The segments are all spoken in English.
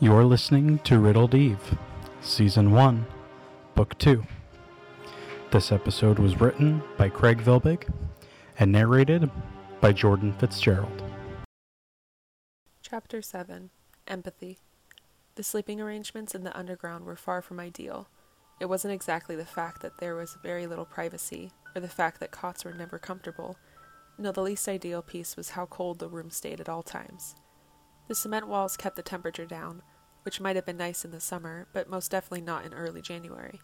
You're listening to Riddled Eve, Season 1, Book 2. This episode was written by Craig Vilbig and narrated by Jordan Fitzgerald. Chapter 7 Empathy. The sleeping arrangements in the underground were far from ideal. It wasn't exactly the fact that there was very little privacy, or the fact that cots were never comfortable. No, the least ideal piece was how cold the room stayed at all times. The cement walls kept the temperature down, which might have been nice in the summer, but most definitely not in early January.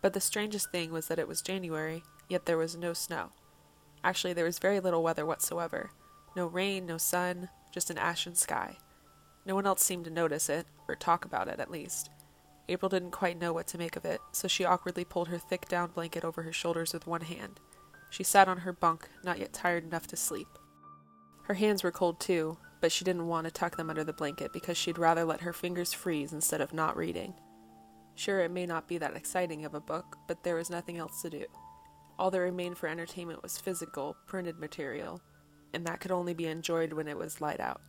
But the strangest thing was that it was January, yet there was no snow. Actually, there was very little weather whatsoever. No rain, no sun, just an ashen sky. No one else seemed to notice it, or talk about it at least. April didn't quite know what to make of it, so she awkwardly pulled her thick down blanket over her shoulders with one hand. She sat on her bunk, not yet tired enough to sleep. Her hands were cold too, but she didn't want to tuck them under the blanket because she'd rather let her fingers freeze instead of not reading. Sure, it may not be that exciting of a book, but there was nothing else to do. All that remained for entertainment was physical, printed material, and that could only be enjoyed when it was light out.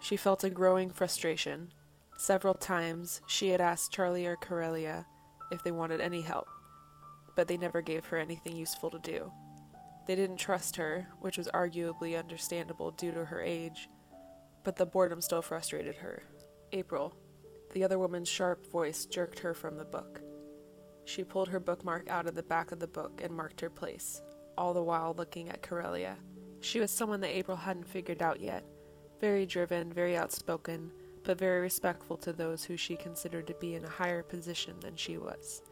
She felt a growing frustration. Several times she had asked Charlie or Corellia if they wanted any help, but they never gave her anything useful to do. They didn't trust her, which was arguably understandable due to her age, but the boredom still frustrated her. April. The other woman's sharp voice jerked her from the book. She pulled her bookmark out of the back of the book and marked her place, all the while looking at Corellia. She was someone that April hadn't figured out yet. Very driven, very outspoken, but very respectful to those who she considered to be in a higher position than she was.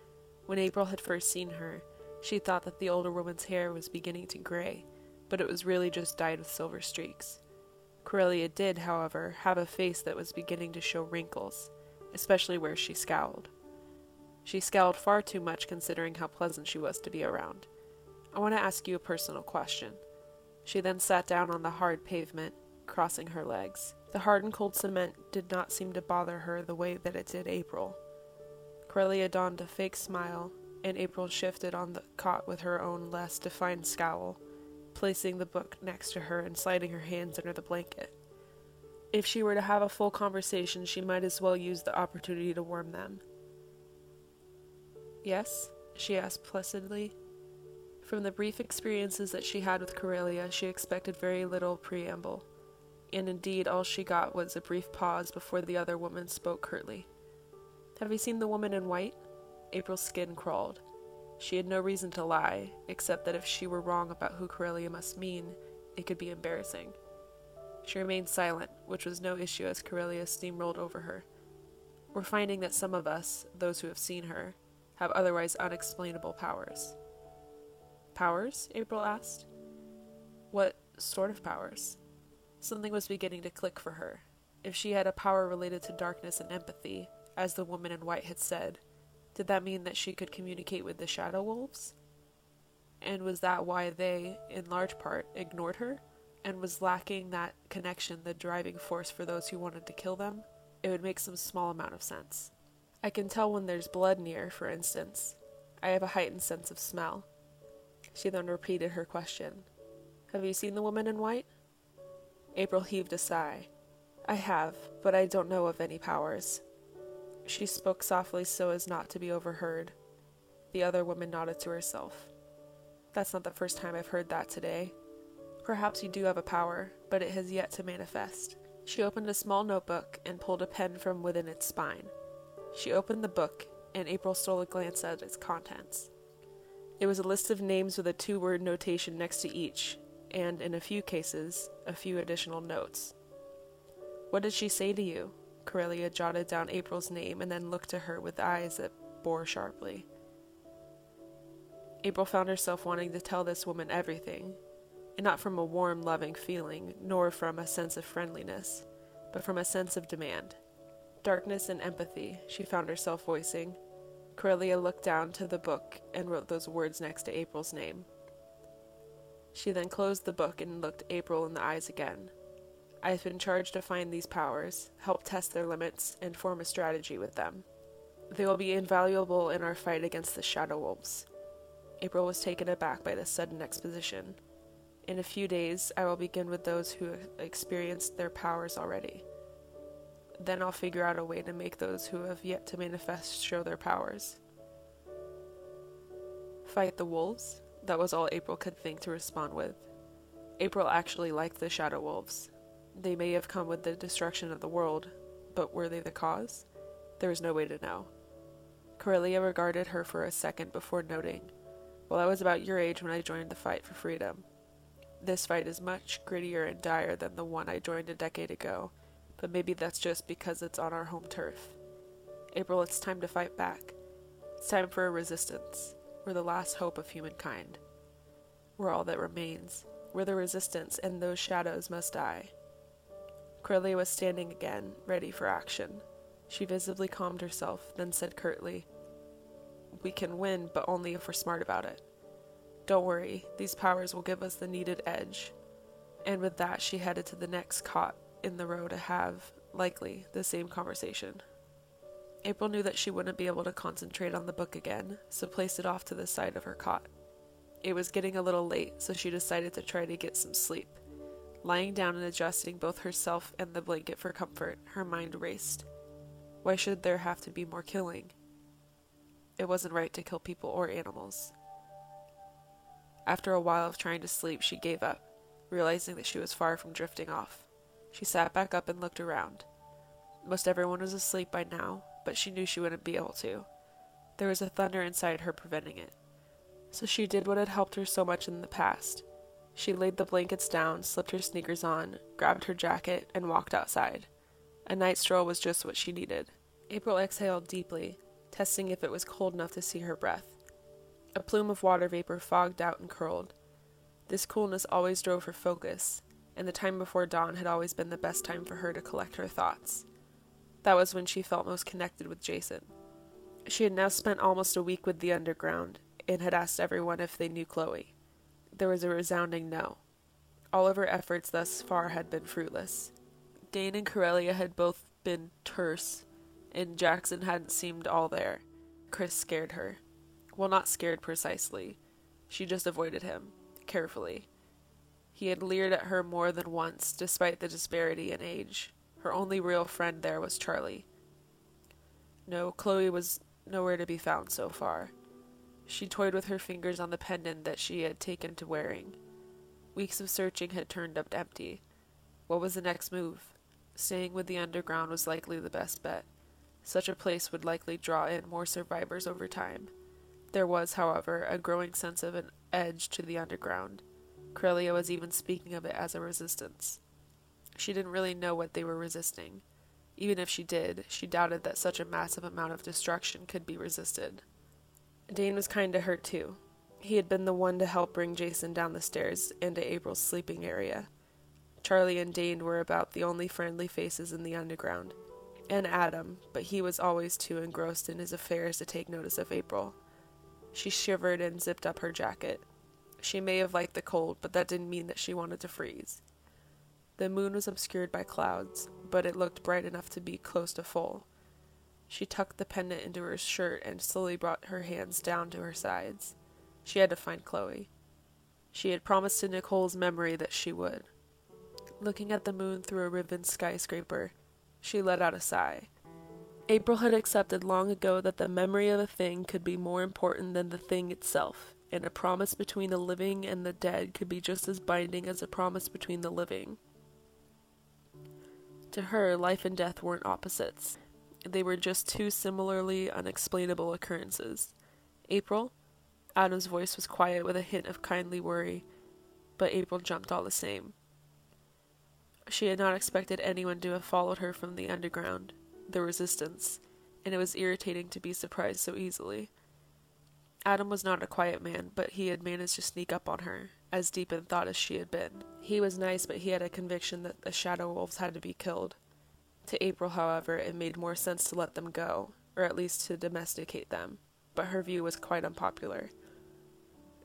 When April had first seen her, she thought that the older woman's hair was beginning to gray, but it was really just dyed with silver streaks. Corellia did, however, have a face that was beginning to show wrinkles, especially where she scowled. She scowled far too much considering how pleasant she was to be around. I want to ask you a personal question. She then sat down on the hard pavement, crossing her legs. The hard and cold cement did not seem to bother her the way that it did April. Corellia donned a fake smile, and April shifted on the cot with her own less defined scowl, placing the book next to her and sliding her hands under the blanket. If she were to have a full conversation, she might as well use the opportunity to warm them. Yes? she asked placidly. From the brief experiences that she had with Corellia, she expected very little preamble, and indeed all she got was a brief pause before the other woman spoke curtly. Have you seen the woman in white? April's skin crawled. She had no reason to lie, except that if she were wrong about who Corellia must mean, it could be embarrassing. She remained silent, which was no issue as Corellia steamrolled over her. We're finding that some of us, those who have seen her, have otherwise unexplainable powers. Powers? April asked. What sort of powers? Something was beginning to click for her. If she had a power related to darkness and empathy, as the woman in white had said, did that mean that she could communicate with the Shadow Wolves? And was that why they, in large part, ignored her? And was lacking that connection the driving force for those who wanted to kill them? It would make some small amount of sense. I can tell when there's blood near, for instance. I have a heightened sense of smell. She then repeated her question. Have you seen the woman in white? April heaved a sigh. I have, but I don't know of any powers. She spoke softly so as not to be overheard. The other woman nodded to herself. That's not the first time I've heard that today. Perhaps you do have a power, but it has yet to manifest. She opened a small notebook and pulled a pen from within its spine. She opened the book, and April stole a glance at its contents. It was a list of names with a two word notation next to each, and, in a few cases, a few additional notes. What did she say to you? Corellia jotted down April's name and then looked to her with eyes that bore sharply. April found herself wanting to tell this woman everything, and not from a warm, loving feeling, nor from a sense of friendliness, but from a sense of demand. Darkness and empathy, she found herself voicing. Corellia looked down to the book and wrote those words next to April's name. She then closed the book and looked April in the eyes again. I have been charged to find these powers, help test their limits, and form a strategy with them. They will be invaluable in our fight against the Shadow Wolves. April was taken aback by this sudden exposition. In a few days, I will begin with those who experienced their powers already. Then I'll figure out a way to make those who have yet to manifest show their powers. Fight the wolves? That was all April could think to respond with. April actually liked the Shadow Wolves. They may have come with the destruction of the world, but were they the cause? There was no way to know. Corellia regarded her for a second before noting, Well, I was about your age when I joined the fight for freedom. This fight is much grittier and dire than the one I joined a decade ago, but maybe that's just because it's on our home turf. April, it's time to fight back. It's time for a resistance. We're the last hope of humankind. We're all that remains. We're the resistance, and those shadows must die. Corellia was standing again, ready for action. She visibly calmed herself, then said curtly, We can win, but only if we're smart about it. Don't worry, these powers will give us the needed edge. And with that, she headed to the next cot in the row to have, likely, the same conversation. April knew that she wouldn't be able to concentrate on the book again, so placed it off to the side of her cot. It was getting a little late, so she decided to try to get some sleep. Lying down and adjusting both herself and the blanket for comfort, her mind raced. Why should there have to be more killing? It wasn't right to kill people or animals. After a while of trying to sleep, she gave up, realizing that she was far from drifting off. She sat back up and looked around. Most everyone was asleep by now, but she knew she wouldn't be able to. There was a thunder inside her preventing it. So she did what had helped her so much in the past. She laid the blankets down, slipped her sneakers on, grabbed her jacket, and walked outside. A night stroll was just what she needed. April exhaled deeply, testing if it was cold enough to see her breath. A plume of water vapor fogged out and curled. This coolness always drove her focus, and the time before dawn had always been the best time for her to collect her thoughts. That was when she felt most connected with Jason. She had now spent almost a week with the underground and had asked everyone if they knew Chloe. There was a resounding no. All of her efforts thus far had been fruitless. Dane and Corellia had both been terse, and Jackson hadn't seemed all there. Chris scared her. Well, not scared precisely. She just avoided him, carefully. He had leered at her more than once, despite the disparity in age. Her only real friend there was Charlie. No, Chloe was nowhere to be found so far. She toyed with her fingers on the pendant that she had taken to wearing. Weeks of searching had turned up empty. What was the next move? Staying with the underground was likely the best bet. Such a place would likely draw in more survivors over time. There was, however, a growing sense of an edge to the underground. Corellia was even speaking of it as a resistance. She didn't really know what they were resisting. Even if she did, she doubted that such a massive amount of destruction could be resisted. Dane was kind of hurt too. He had been the one to help bring Jason down the stairs into April's sleeping area. Charlie and Dane were about the only friendly faces in the underground. And Adam, but he was always too engrossed in his affairs to take notice of April. She shivered and zipped up her jacket. She may have liked the cold, but that didn't mean that she wanted to freeze. The moon was obscured by clouds, but it looked bright enough to be close to full. She tucked the pendant into her shirt and slowly brought her hands down to her sides. She had to find Chloe. She had promised to Nicole's memory that she would. Looking at the moon through a riven skyscraper, she let out a sigh. April had accepted long ago that the memory of a thing could be more important than the thing itself, and a promise between the living and the dead could be just as binding as a promise between the living. To her, life and death weren't opposites. They were just two similarly unexplainable occurrences. April? Adam's voice was quiet with a hint of kindly worry, but April jumped all the same. She had not expected anyone to have followed her from the underground, the resistance, and it was irritating to be surprised so easily. Adam was not a quiet man, but he had managed to sneak up on her, as deep in thought as she had been. He was nice, but he had a conviction that the shadow wolves had to be killed. To April, however, it made more sense to let them go, or at least to domesticate them, but her view was quite unpopular.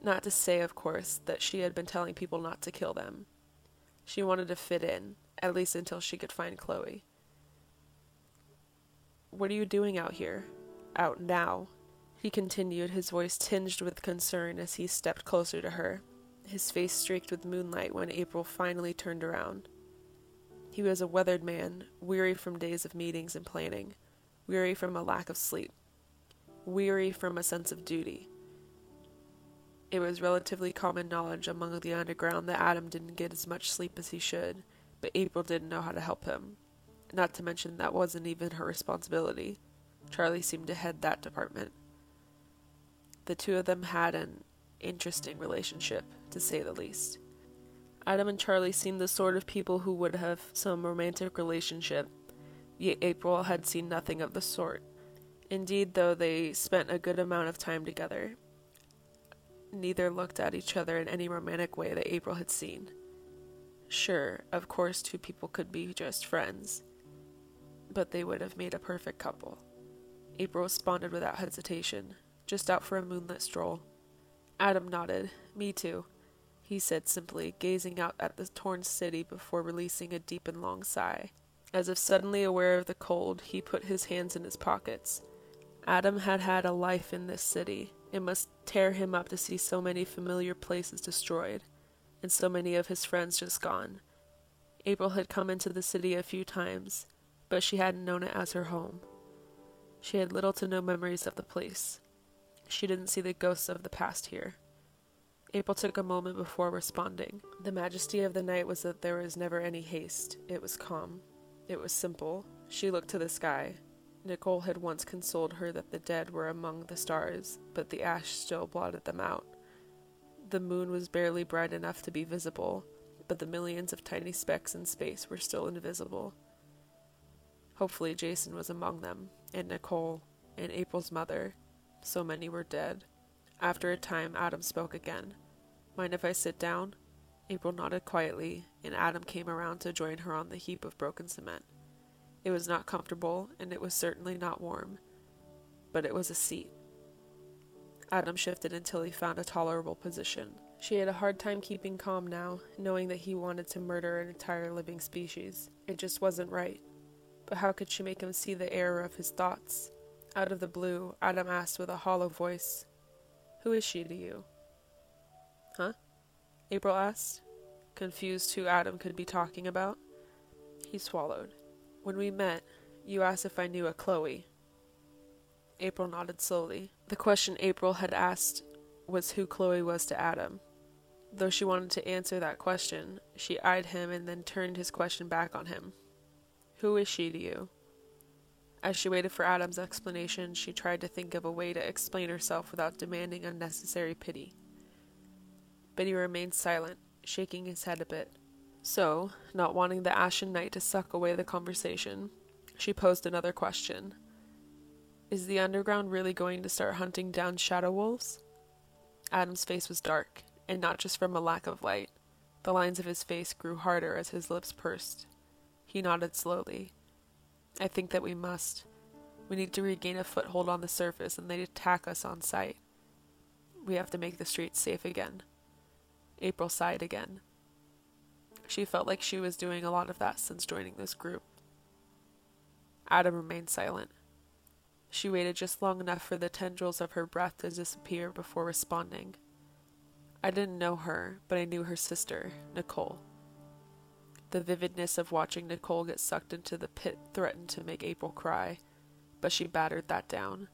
Not to say, of course, that she had been telling people not to kill them. She wanted to fit in, at least until she could find Chloe. What are you doing out here? Out now? He continued, his voice tinged with concern as he stepped closer to her, his face streaked with moonlight when April finally turned around. He was a weathered man, weary from days of meetings and planning, weary from a lack of sleep, weary from a sense of duty. It was relatively common knowledge among the underground that Adam didn't get as much sleep as he should, but April didn't know how to help him. Not to mention that wasn't even her responsibility. Charlie seemed to head that department. The two of them had an interesting relationship, to say the least. Adam and Charlie seemed the sort of people who would have some romantic relationship, yet April had seen nothing of the sort. Indeed, though they spent a good amount of time together, neither looked at each other in any romantic way that April had seen. Sure, of course, two people could be just friends, but they would have made a perfect couple. April responded without hesitation, just out for a moonlit stroll. Adam nodded. Me too he said simply, gazing out at the torn city before releasing a deep and long sigh. As if suddenly aware of the cold, he put his hands in his pockets. Adam had had a life in this city. It must tear him up to see so many familiar places destroyed, and so many of his friends just gone. April had come into the city a few times, but she hadn't known it as her home. She had little to no memories of the place. She didn't see the ghosts of the past here. April took a moment before responding. The majesty of the night was that there was never any haste. It was calm. It was simple. She looked to the sky. Nicole had once consoled her that the dead were among the stars, but the ash still blotted them out. The moon was barely bright enough to be visible, but the millions of tiny specks in space were still invisible. Hopefully, Jason was among them, and Nicole, and April's mother. So many were dead. After a time, Adam spoke again. Mind if I sit down? April nodded quietly, and Adam came around to join her on the heap of broken cement. It was not comfortable, and it was certainly not warm, but it was a seat. Adam shifted until he found a tolerable position. She had a hard time keeping calm now, knowing that he wanted to murder an entire living species. It just wasn't right. But how could she make him see the error of his thoughts? Out of the blue, Adam asked with a hollow voice, Who is she to you? Huh? April asked, confused who Adam could be talking about. He swallowed. When we met, you asked if I knew a Chloe. April nodded slowly. The question April had asked was who Chloe was to Adam. Though she wanted to answer that question, she eyed him and then turned his question back on him. Who is she to you? As she waited for Adam's explanation, she tried to think of a way to explain herself without demanding unnecessary pity but he remained silent, shaking his head a bit. So, not wanting the ashen night to suck away the conversation, she posed another question. Is the underground really going to start hunting down shadow wolves? Adam's face was dark, and not just from a lack of light. The lines of his face grew harder as his lips pursed. He nodded slowly. I think that we must. We need to regain a foothold on the surface and they attack us on sight. We have to make the streets safe again. April sighed again. She felt like she was doing a lot of that since joining this group. Adam remained silent. She waited just long enough for the tendrils of her breath to disappear before responding. I didn't know her, but I knew her sister, Nicole. The vividness of watching Nicole get sucked into the pit threatened to make April cry, but she battered that down.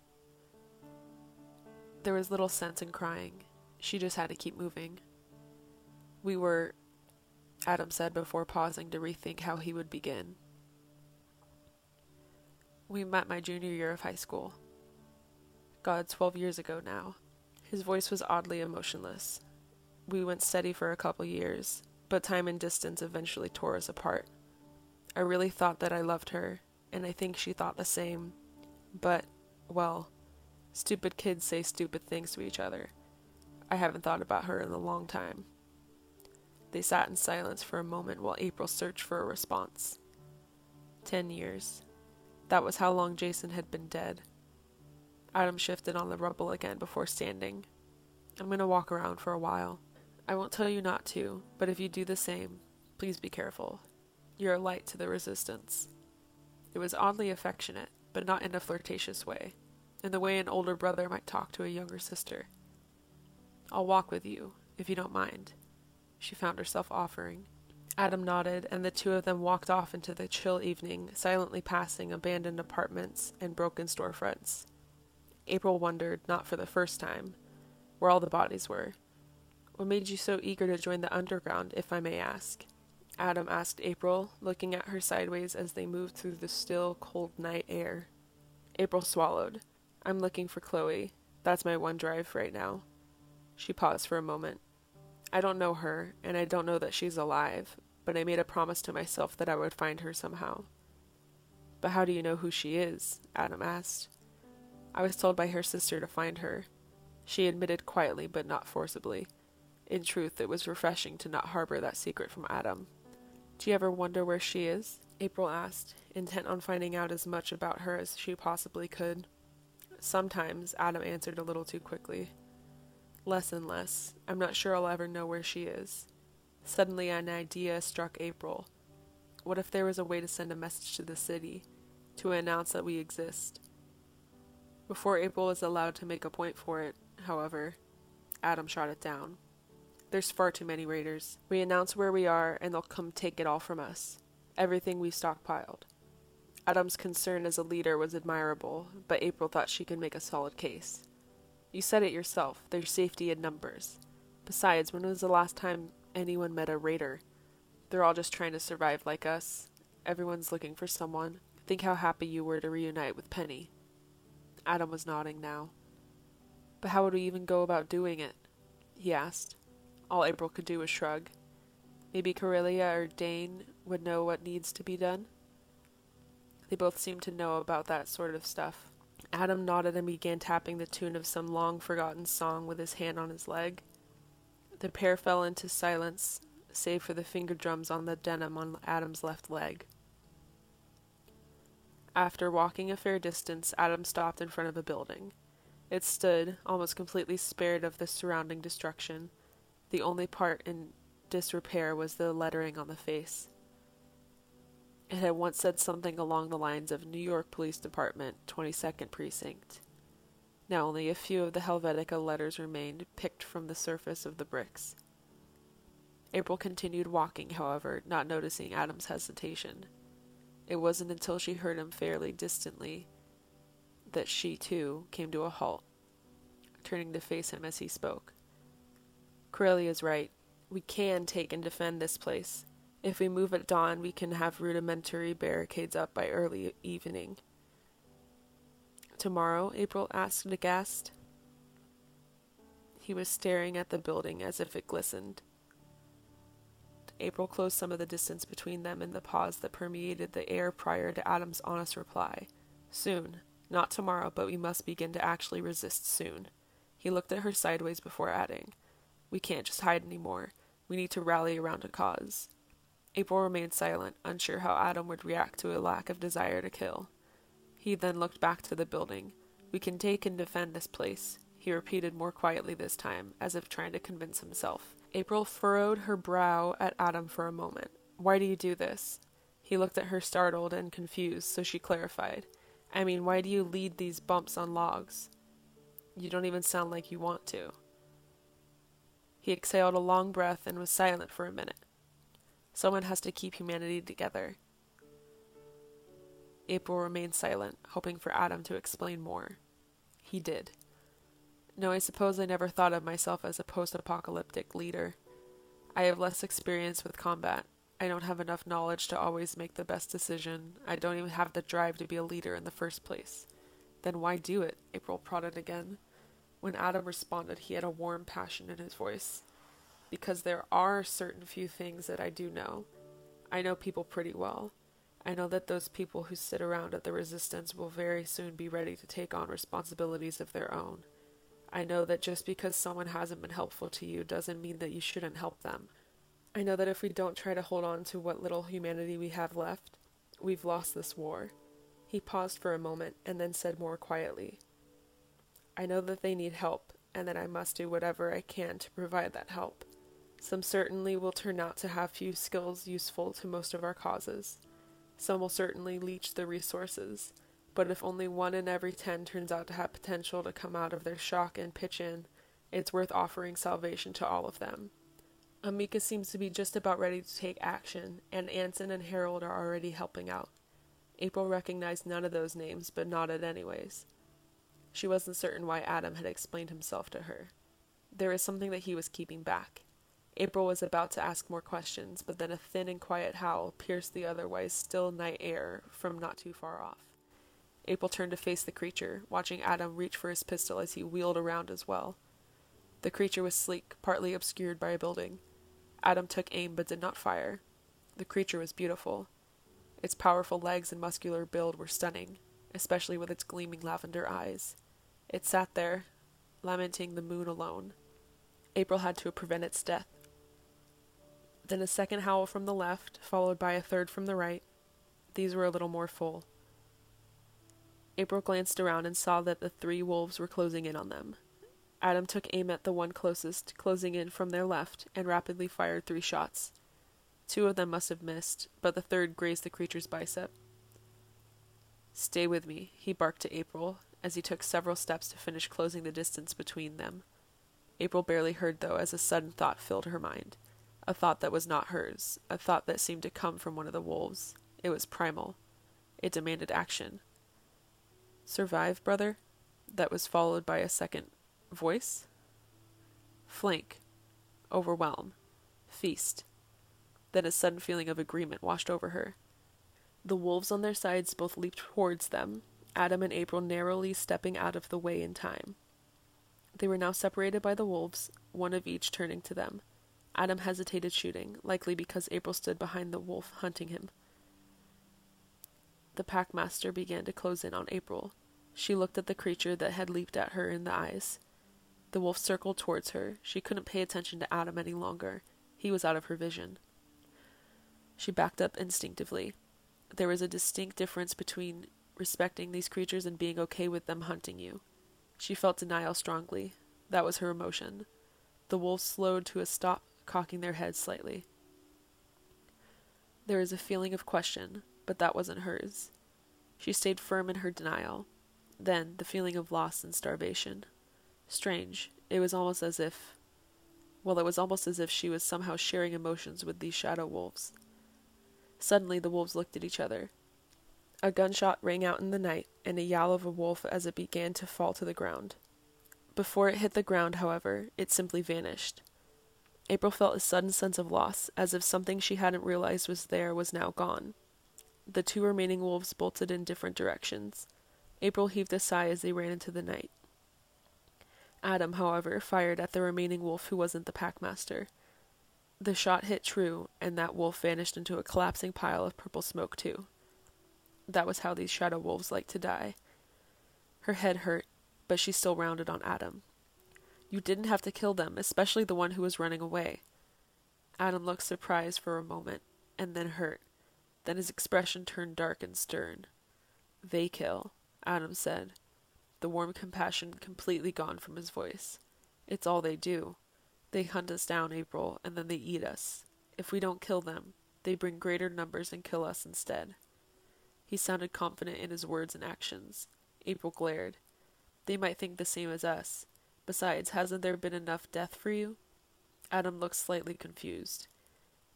There was little sense in crying. She just had to keep moving. We were, Adam said before pausing to rethink how he would begin. We met my junior year of high school. God, 12 years ago now. His voice was oddly emotionless. We went steady for a couple years, but time and distance eventually tore us apart. I really thought that I loved her, and I think she thought the same. But, well, stupid kids say stupid things to each other. I haven't thought about her in a long time. They sat in silence for a moment while April searched for a response. Ten years. That was how long Jason had been dead. Adam shifted on the rubble again before standing. I'm going to walk around for a while. I won't tell you not to, but if you do the same, please be careful. You're a light to the resistance. It was oddly affectionate, but not in a flirtatious way, in the way an older brother might talk to a younger sister. I'll walk with you, if you don't mind she found herself offering. Adam nodded, and the two of them walked off into the chill evening, silently passing abandoned apartments and broken storefronts. April wondered, not for the first time, where all the bodies were. What made you so eager to join the underground, if I may ask? Adam asked April, looking at her sideways as they moved through the still, cold night air. April swallowed. I'm looking for Chloe. That's my one drive right now. She paused for a moment. I don't know her, and I don't know that she's alive, but I made a promise to myself that I would find her somehow. But how do you know who she is? Adam asked. I was told by her sister to find her. She admitted quietly, but not forcibly. In truth, it was refreshing to not harbor that secret from Adam. Do you ever wonder where she is? April asked, intent on finding out as much about her as she possibly could. Sometimes, Adam answered a little too quickly. Less and less. I'm not sure I'll ever know where she is. Suddenly, an idea struck April. What if there was a way to send a message to the city, to announce that we exist? Before April was allowed to make a point for it, however, Adam shot it down. There's far too many raiders. We announce where we are, and they'll come take it all from us. Everything we've stockpiled. Adam's concern as a leader was admirable, but April thought she could make a solid case. You said it yourself, there's safety in numbers. Besides, when was the last time anyone met a raider? They're all just trying to survive like us. Everyone's looking for someone. Think how happy you were to reunite with Penny. Adam was nodding now. But how would we even go about doing it? he asked. All April could do was shrug. Maybe Corellia or Dane would know what needs to be done? They both seemed to know about that sort of stuff. Adam nodded and began tapping the tune of some long forgotten song with his hand on his leg. The pair fell into silence, save for the finger drums on the denim on Adam's left leg. After walking a fair distance, Adam stopped in front of a building. It stood, almost completely spared of the surrounding destruction. The only part in disrepair was the lettering on the face. It had once said something along the lines of New York Police Department, 22nd Precinct. Now only a few of the Helvetica letters remained, picked from the surface of the bricks. April continued walking, however, not noticing Adam's hesitation. It wasn't until she heard him fairly distantly that she, too, came to a halt, turning to face him as he spoke. Corellia is right. We can take and defend this place. If we move at dawn, we can have rudimentary barricades up by early evening. Tomorrow, April asked aghast. He was staring at the building as if it glistened. April closed some of the distance between them in the pause that permeated the air prior to Adam's honest reply. Soon. Not tomorrow, but we must begin to actually resist soon. He looked at her sideways before adding, We can't just hide any more. We need to rally around a cause. April remained silent, unsure how Adam would react to a lack of desire to kill. He then looked back to the building. We can take and defend this place, he repeated more quietly this time, as if trying to convince himself. April furrowed her brow at Adam for a moment. Why do you do this? He looked at her startled and confused, so she clarified. I mean, why do you lead these bumps on logs? You don't even sound like you want to. He exhaled a long breath and was silent for a minute. Someone has to keep humanity together. April remained silent, hoping for Adam to explain more. He did. No, I suppose I never thought of myself as a post apocalyptic leader. I have less experience with combat. I don't have enough knowledge to always make the best decision. I don't even have the drive to be a leader in the first place. Then why do it? April prodded again. When Adam responded, he had a warm passion in his voice because there are certain few things that I do know. I know people pretty well. I know that those people who sit around at the resistance will very soon be ready to take on responsibilities of their own. I know that just because someone hasn't been helpful to you doesn't mean that you shouldn't help them. I know that if we don't try to hold on to what little humanity we have left, we've lost this war. He paused for a moment and then said more quietly, I know that they need help, and that I must do whatever I can to provide that help. Some certainly will turn out to have few skills useful to most of our causes. Some will certainly leech the resources, but if only one in every ten turns out to have potential to come out of their shock and pitch in, it's worth offering salvation to all of them. Amika seems to be just about ready to take action, and Anson and Harold are already helping out. April recognized none of those names, but nodded anyways. She wasn't certain why Adam had explained himself to her. There was something that he was keeping back. April was about to ask more questions, but then a thin and quiet howl pierced the otherwise still night air from not too far off. April turned to face the creature, watching Adam reach for his pistol as he wheeled around as well. The creature was sleek, partly obscured by a building. Adam took aim but did not fire. The creature was beautiful. Its powerful legs and muscular build were stunning, especially with its gleaming lavender eyes. It sat there, lamenting the moon alone. April had to prevent its death. Then a second howl from the left, followed by a third from the right. These were a little more full. April glanced around and saw that the three wolves were closing in on them. Adam took aim at the one closest, closing in from their left, and rapidly fired three shots. Two of them must have missed, but the third grazed the creature's bicep. Stay with me, he barked to April, as he took several steps to finish closing the distance between them. April barely heard, though, as a sudden thought filled her mind. A thought that was not hers, a thought that seemed to come from one of the wolves. It was primal. It demanded action. Survive, brother? That was followed by a second voice. Flank. Overwhelm. Feast. Then a sudden feeling of agreement washed over her. The wolves on their sides both leaped towards them, Adam and April narrowly stepping out of the way in time. They were now separated by the wolves, one of each turning to them. Adam hesitated shooting, likely because April stood behind the wolf hunting him. The packmaster began to close in on April. She looked at the creature that had leaped at her in the eyes. The wolf circled towards her. She couldn't pay attention to Adam any longer. He was out of her vision. She backed up instinctively. There was a distinct difference between respecting these creatures and being okay with them hunting you. She felt denial strongly. That was her emotion. The wolf slowed to a stop, cocking their heads slightly. There was a feeling of question, but that wasn't hers. She stayed firm in her denial. Then the feeling of loss and starvation. Strange. It was almost as if. Well, it was almost as if she was somehow sharing emotions with these shadow wolves. Suddenly the wolves looked at each other. A gunshot rang out in the night, and a yowl of a wolf as it began to fall to the ground. Before it hit the ground, however, it simply vanished. April felt a sudden sense of loss, as if something she hadn't realized was there was now gone. The two remaining wolves bolted in different directions. April heaved a sigh as they ran into the night. Adam, however, fired at the remaining wolf who wasn't the packmaster. The shot hit true, and that wolf vanished into a collapsing pile of purple smoke, too. That was how these shadow wolves like to die. Her head hurt, but she still rounded on Adam. You didn't have to kill them, especially the one who was running away. Adam looked surprised for a moment, and then hurt. Then his expression turned dark and stern. They kill, Adam said, the warm compassion completely gone from his voice. It's all they do. They hunt us down, April, and then they eat us. If we don't kill them, they bring greater numbers and kill us instead. He sounded confident in his words and actions. April glared. They might think the same as us. Besides, hasn't there been enough death for you? Adam looked slightly confused.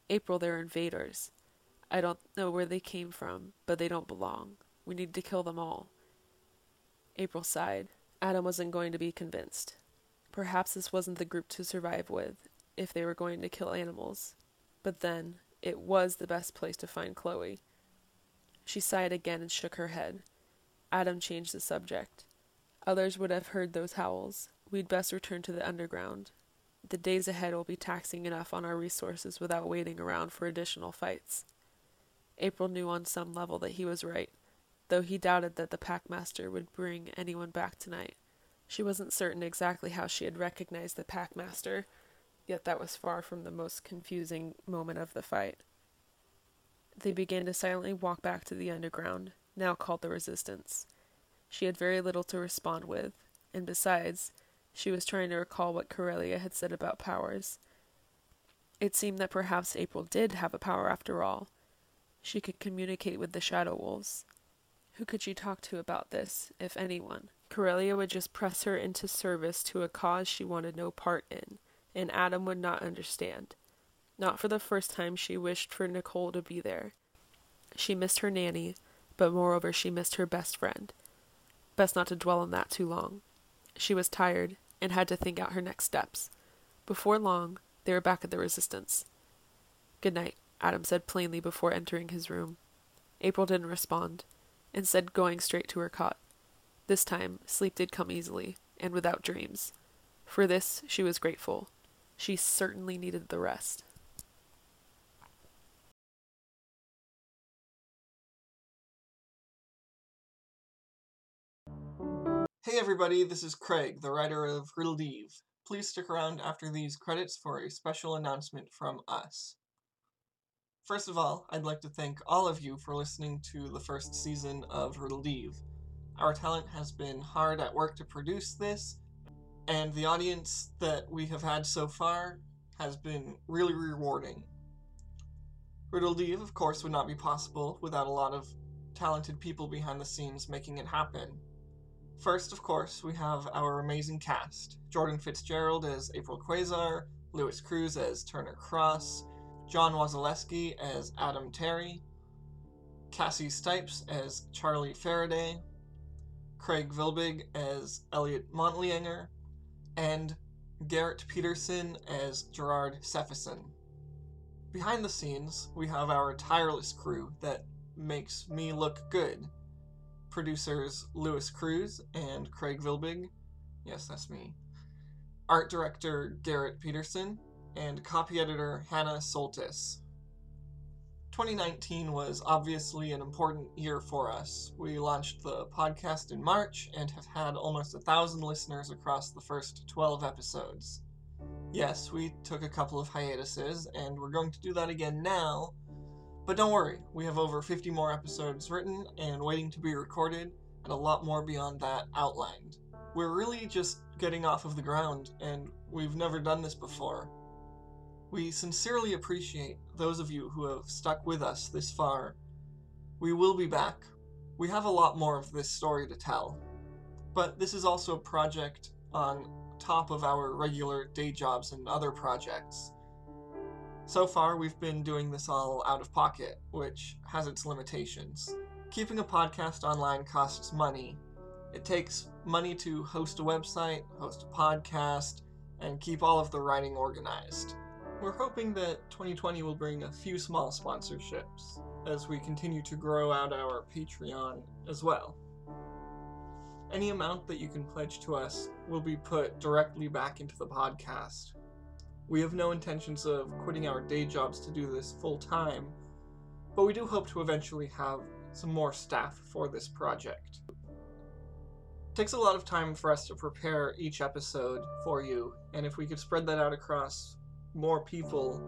April, they're invaders. I don't know where they came from, but they don't belong. We need to kill them all. April sighed. Adam wasn't going to be convinced. Perhaps this wasn't the group to survive with, if they were going to kill animals. But then, it was the best place to find Chloe. She sighed again and shook her head. Adam changed the subject. Others would have heard those howls. We'd best return to the underground. The days ahead will be taxing enough on our resources without waiting around for additional fights. April knew on some level that he was right, though he doubted that the packmaster would bring anyone back tonight. She wasn't certain exactly how she had recognized the packmaster, yet that was far from the most confusing moment of the fight. They began to silently walk back to the underground, now called the Resistance. She had very little to respond with, and besides, she was trying to recall what Corellia had said about powers. It seemed that perhaps April did have a power after all. She could communicate with the Shadow Wolves. Who could she talk to about this, if anyone? Corellia would just press her into service to a cause she wanted no part in, and Adam would not understand. Not for the first time, she wished for Nicole to be there. She missed her nanny, but moreover, she missed her best friend. Best not to dwell on that too long. She was tired and had to think out her next steps. Before long, they were back at the resistance. Good night, Adam said plainly before entering his room. April didn't respond, instead, going straight to her cot. This time, sleep did come easily, and without dreams. For this, she was grateful. She certainly needed the rest. Hey everybody, this is Craig, the writer of Riddle Eve. Please stick around after these credits for a special announcement from us. First of all, I'd like to thank all of you for listening to the first season of Riddle Eve. Our talent has been hard at work to produce this, and the audience that we have had so far has been really rewarding. Riddle Eve, of course, would not be possible without a lot of talented people behind the scenes making it happen. First, of course, we have our amazing cast Jordan Fitzgerald as April Quasar, Lewis Cruz as Turner Cross, John Wazaleski as Adam Terry, Cassie Stipes as Charlie Faraday, Craig Vilbig as Elliot Montleanger, and Garrett Peterson as Gerard Cephison. Behind the scenes, we have our tireless crew that makes me look good producers Lewis Cruz and Craig Vilbig. Yes, that's me. Art director Garrett Peterson and copy editor Hannah Soltis. 2019 was obviously an important year for us. We launched the podcast in March and have had almost a thousand listeners across the first 12 episodes. Yes, we took a couple of hiatuses, and we're going to do that again now, but don't worry, we have over 50 more episodes written and waiting to be recorded, and a lot more beyond that outlined. We're really just getting off of the ground, and we've never done this before. We sincerely appreciate those of you who have stuck with us this far. We will be back. We have a lot more of this story to tell. But this is also a project on top of our regular day jobs and other projects. So far, we've been doing this all out of pocket, which has its limitations. Keeping a podcast online costs money. It takes money to host a website, host a podcast, and keep all of the writing organized. We're hoping that 2020 will bring a few small sponsorships as we continue to grow out our Patreon as well. Any amount that you can pledge to us will be put directly back into the podcast. We have no intentions of quitting our day jobs to do this full time, but we do hope to eventually have some more staff for this project. It takes a lot of time for us to prepare each episode for you, and if we could spread that out across more people,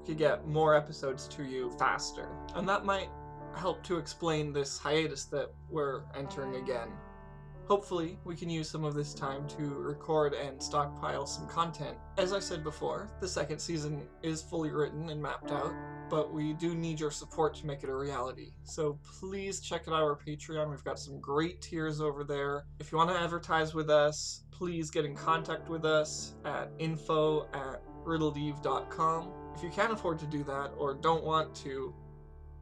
we could get more episodes to you faster. And that might help to explain this hiatus that we're entering again. Hopefully, we can use some of this time to record and stockpile some content. As I said before, the second season is fully written and mapped out, but we do need your support to make it a reality. So please check out our Patreon. We've got some great tiers over there. If you want to advertise with us, please get in contact with us at info at riddledeve.com. If you can't afford to do that or don't want to,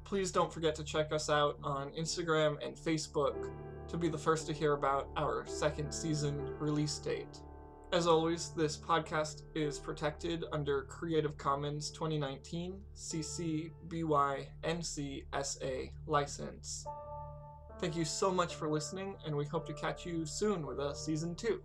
please don't forget to check us out on Instagram and Facebook to be the first to hear about our second season release date. As always, this podcast is protected under Creative Commons 2019 CC BY NC SA license. Thank you so much for listening, and we hope to catch you soon with a season 2.